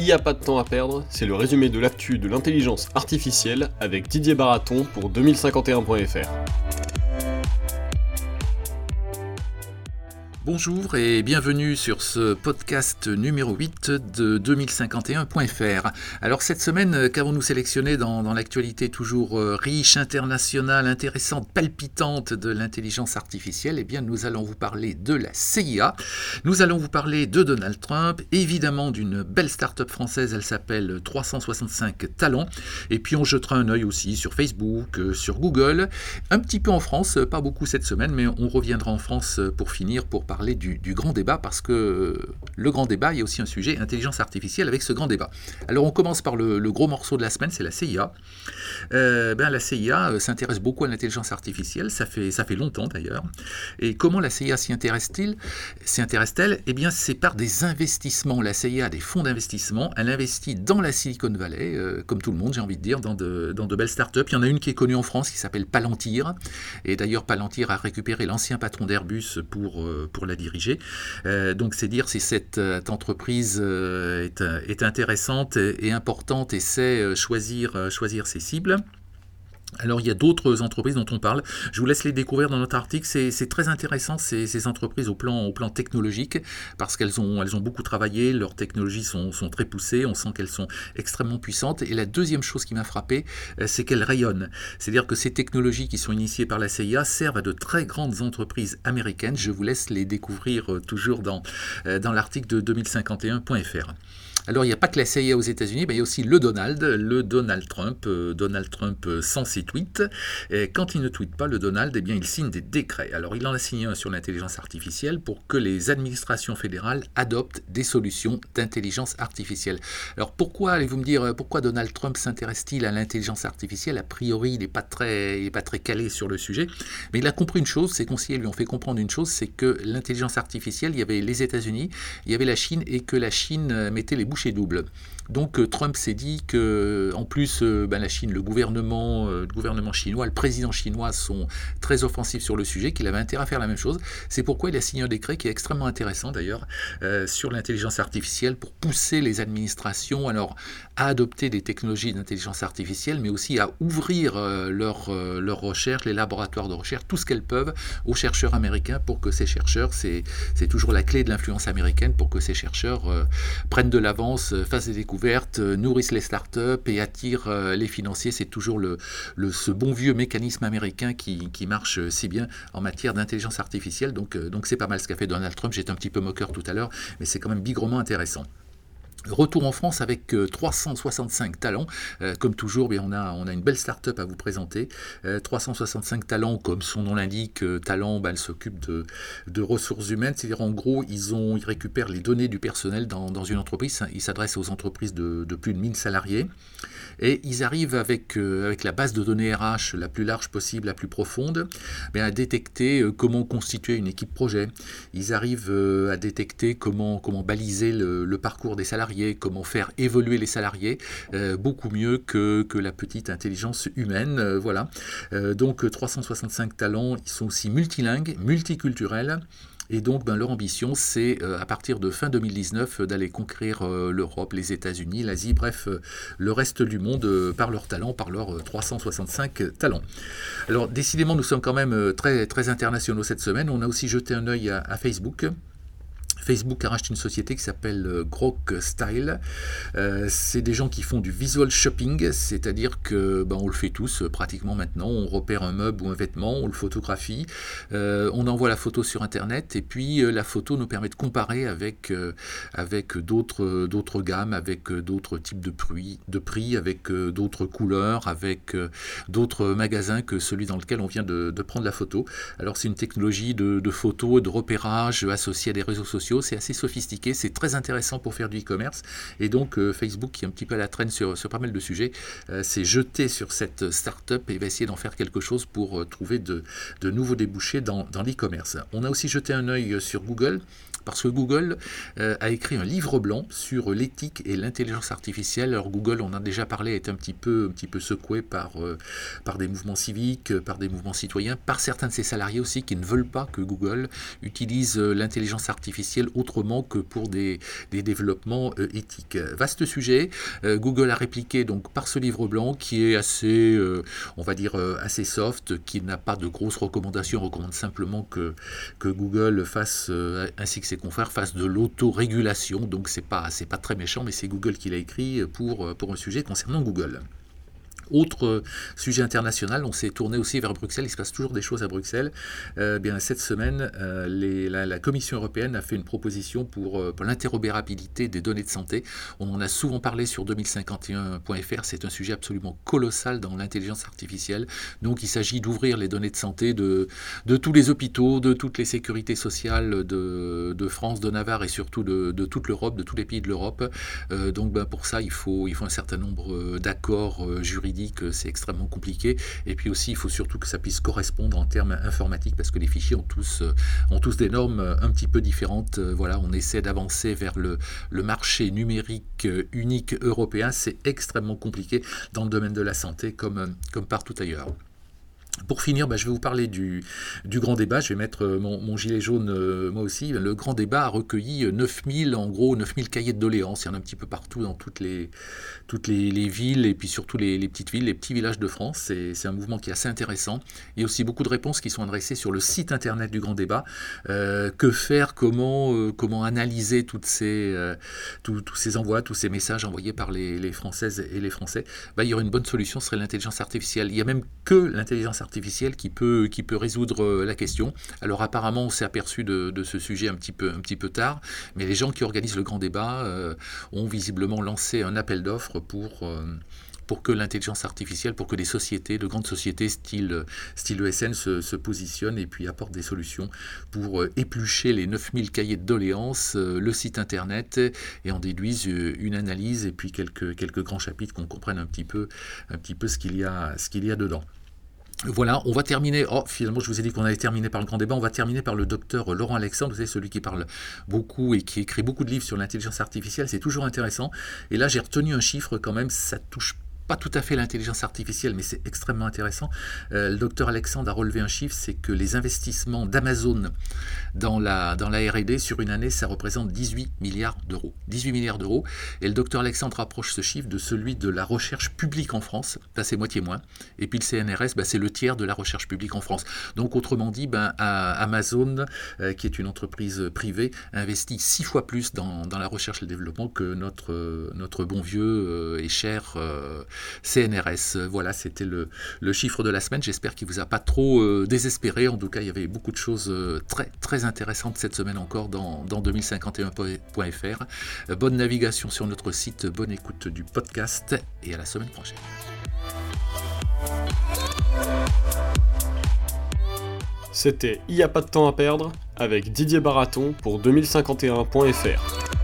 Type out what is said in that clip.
Il n'y a pas de temps à perdre, c'est le résumé de l'actu de l'intelligence artificielle avec Didier Baraton pour 2051.fr. Bonjour et bienvenue sur ce podcast numéro 8 de 2051.fr. Alors cette semaine, qu'avons-nous sélectionné dans, l'actualité toujours euh, riche, internationale, intéressante, palpitante de l'intelligence artificielle? Eh bien nous allons vous parler de la CIA, nous allons vous parler de Donald Trump, évidemment d'une belle start-up française, elle s'appelle 365 Talents, et puis on jettera un œil aussi sur Facebook, euh, sur Google, un petit peu en France, pas beaucoup cette semaine, mais on reviendra en France pour finir pour parler du, grand débat parce que euh, le grand débat, il y a aussi un sujet intelligence artificielle avec ce grand débat. Alors on commence par le, gros morceau de la semaine, c'est la CIA. Euh, ben, la CIA euh, s'intéresse beaucoup à l'intelligence artificielle, ça fait, ça fait longtemps d'ailleurs. Et comment la CIA s'y intéresse-t-elle Eh bien c'est par des investissements. La CIA a des fonds d'investissement, elle investit dans la Silicon Valley, comme tout le monde j'ai envie de dire, dans de, dans de belles startups. Il y en a une qui est connue en France qui s'appelle Palantir. Et d'ailleurs Palantir a récupéré l'ancien patron d'Airbus pour, pour la diriger. Euh, donc c'est dire si cette, euh, entreprise euh, est, intéressante et, importante et sait choisir, choisir ses cibles. Alors il y a d'autres entreprises dont on parle. Je vous laisse les découvrir dans notre article. C'est très intéressant ces, entreprises au plan, technologique parce qu'elles ont, beaucoup travaillé, leurs technologies sont, très poussées, on sent qu'elles sont extrêmement puissantes. Et la deuxième chose qui m'a frappé, euh, c'est qu'elles rayonnent. C'est-à-dire que ces technologies qui sont initiées par la CIA servent à de très grandes entreprises américaines. Je vous laisse les découvrir euh, toujours euh, dans l'article de 2051.fr. Alors il n'y a pas que la CIA aux États-Unis, mais il y a aussi le Donald, le Donald Trump, euh, Donald Trump euh, sans ses tweets. Et quand il ne tweete pas, le Donald, eh bien, il signe des décrets. Alors il en a signé un sur l'intelligence artificielle pour que les administrations fédérales adoptent des solutions d'intelligence artificielle. Alors pourquoi, allez-vous me dire, pourquoi Donald Trump s'intéresse-t-il à l'intelligence artificielle? A priori, il n'est pas, très, pas très calé sur le sujet, mais il a compris une chose, ses conseillers lui ont fait comprendre une chose, c'est que l'intelligence artificielle, il y avait les États-Unis, il y avait la Chine, et que la Chine euh, mettait les bouchées doubles. Donc euh, Trump s'est dit que, en plus, euh, ben, la Chine, le gouvernement, euh, le gouvernement chinois, le président chinois sont très offensifs sur le sujet, qu'il avait intérêt à faire la même chose. C'est pourquoi il a signé un décret qui est extrêmement intéressant d'ailleurs sur l'intelligence artificielle pour pousser les administrations alors à adopter des technologies d'intelligence artificielle, mais aussi à ouvrir leurs leur recherches, les laboratoires de recherche, tout ce qu'elles peuvent aux chercheurs américains pour que ces chercheurs, c'est toujours la clé de l'influence américaine, pour que ces chercheurs prennent de l'avance, fassent des découvertes euh, nourrissent les startups et attirent euh, les financiers. C'est toujours ce bon vieux mécanisme américain qui, marche euh, si bien en matière d'intelligence artificielle. Donc, donc c'est pas mal ce qu'a fait Donald Trump. J'étais un petit peu moqueur tout à l'heure, mais c'est quand même bigrement intéressant. Retour en France avec 365 euh, talents. Euh, comme toujours, bien, on, a, on a une belle start-up à vous présenter. 365 euh, talents, comme son nom l'indique, talent, ben, elle s'occupe de, de, ressources humaines. C'est-à-dire, en gros, ils, ont, ils récupèrent les données du personnel dans, dans une entreprise. Ils s'adressent aux entreprises de, de, plus de 1000 salariés. Et ils arrivent avec, avec la base de données RH la plus large possible, la plus profonde, ben, à détecter comment constituer une équipe projet. Ils arrivent à détecter comment, comment baliser le parcours des salariés comment faire évoluer les salariés, euh, beaucoup mieux que, que, la petite intelligence humaine. Euh, voilà. Euh, donc 365 talents, ils sont aussi multilingues, multiculturels. Et donc, ben, leur ambition, c'est à partir de fin 2019 d'aller conquérir l'Europe, les États-Unis, l'Asie, bref, le reste du monde par leurs talents, par leurs 365 talents. Alors, décidément, nous sommes quand même très, très internationaux cette semaine. On a aussi jeté un œil à Facebook. Facebook a une société qui s'appelle euh, Grok Style. Euh, c'est des gens qui font du visual shopping, c'est-à-dire que ben, on le fait tous euh, pratiquement maintenant. On repère un meuble ou un vêtement, on le photographie, on envoie la photo sur Internet et puis la photo nous permet de comparer avec, avec d'autres, d'autres gammes, avec d'autres types de prix, de prix avec d'autres couleurs, avec d'autres magasins que celui dans lequel on vient de, prendre la photo. Alors c'est une technologie de, de photo de repérage associée à des réseaux sociaux c'est assez sophistiqué, c'est très intéressant pour faire du e-commerce. Et donc euh, Facebook, qui est un petit peu à la traîne sur, pas mal de sujets, euh, s'est jeté sur cette start-up et va essayer d'en faire quelque chose pour euh, trouver de, nouveaux débouchés dans, l'e-commerce. On a aussi jeté un œil sur Google Parce que Google a écrit un livre blanc sur l'éthique et l'intelligence artificielle. Alors Google, on en a déjà parlé, est un petit peu, un petit peu secoué par des mouvements civiques, par des mouvements citoyens, par certains de ses salariés aussi qui ne veulent pas que Google utilise l'intelligence artificielle autrement que pour des, développements éthiques. Vaste sujet. Google a répliqué donc par ce livre blanc qui est assez, on va dire, assez soft, qui n'a pas de grosses recommandations, recommande simplement que, Google fasse, euh, ainsi que ses confrères, fasse de l'autorégulation. Donc c'est pas, pas très méchant, mais c'est Google qui l'a écrit pour, pour un sujet concernant Google. Autre euh, sujet international, on s'est tourné aussi vers Bruxelles, il se passe toujours des choses à Bruxelles. Euh, bien, cette semaine, euh, la, Commission européenne a fait une proposition pour, l'interopérabilité des données de santé. On en a souvent parlé sur 2051.fr, c'est un sujet absolument colossal dans l'intelligence artificielle. Donc il s'agit d'ouvrir les données de santé de, tous les hôpitaux, de toutes les sécurités sociales de, France, de Navarre et surtout de, toute l'Europe, de tous les pays de l'Europe. donc ben, pour ça, il faut un certain nombre d'accords juridiques c'est extrêmement compliqué. Et puis aussi, il faut surtout que ça puisse correspondre en termes informatiques parce que les fichiers ont tous, euh, des normes euh, un petit peu différentes. Euh, voilà, on essaie d'avancer vers le, le marché numérique unique européen. C'est extrêmement compliqué dans le domaine de la santé comme, comme partout ailleurs. Pour finir, bah, je vais vous parler du, grand débat. Je vais mettre euh, mon, gilet jaune euh, moi aussi. Le grand débat a recueilli 9000, euh, en gros, 9000 cahiers de doléances. Il y en a un petit peu partout dans toutes les, villes et puis surtout les, petites villes, les petits villages de France. C'est un mouvement qui est assez intéressant. Il y a aussi beaucoup de réponses qui sont adressées sur le site internet du grand débat. que faire Comment, analyser tous ces envois, tous ces messages envoyés par les, les Françaises et les Français? Bah, Il y aurait une bonne solution, ce serait l'intelligence artificielle. Il n'y a même que l'intelligence artificielle qui peut, qui peut résoudre euh, la question. Alors apparemment, on s'est aperçu de, ce sujet un petit, peu, un petit peu tard, mais les gens qui organisent le grand débat euh, ont visiblement lancé un appel d'offres pour... Euh, pour que l'intelligence artificielle, pour que des sociétés, de grandes sociétés style, style ESN se, positionnent et puis apportent des solutions pour éplucher les 9000 cahiers de doléances, le site internet et en déduisent une analyse et puis quelques, quelques grands chapitres qu'on comprenne un petit peu, un petit peu ce qu'il y, ce qu'il y a dedans. Voilà, on va terminer. Oh, finalement, je vous ai dit qu'on allait terminer par le grand débat. On va terminer par le docteur Laurent Alexandre, vous savez, celui qui parle beaucoup et qui écrit beaucoup de livres sur l'intelligence artificielle. C'est toujours intéressant. Et là, j'ai retenu un chiffre quand même, ça touche pas tout à fait l'intelligence artificielle, mais c'est extrêmement intéressant. Euh, le docteur Alexandre a relevé un chiffre, c'est que les investissements d'Amazon dans la, dans la RD sur une année, ça représente 18 milliards d'euros. 18 milliards d'euros. Et le docteur Alexandre rapproche ce chiffre de celui de la recherche publique en France. C'est moitié moins. Et puis le CNRS, bah, c'est le tiers de la recherche publique en France. Donc, autrement dit, ben, Amazon, euh, qui est une entreprise privée, investit six fois plus dans, dans, la recherche et le développement que notre, notre bon vieux euh, et cher CNRS. Voilà, c'était le, chiffre de la semaine. J'espère qu'il vous a pas trop euh, désespéré. En tout cas, il y avait beaucoup de choses euh, très, très intéressantes cette semaine encore dans, dans 2051.fr. Euh, bonne navigation sur notre site, bonne écoute du podcast et à la semaine prochaine. C'était Il n'y a pas de temps à perdre avec Didier Baraton pour 2051.fr.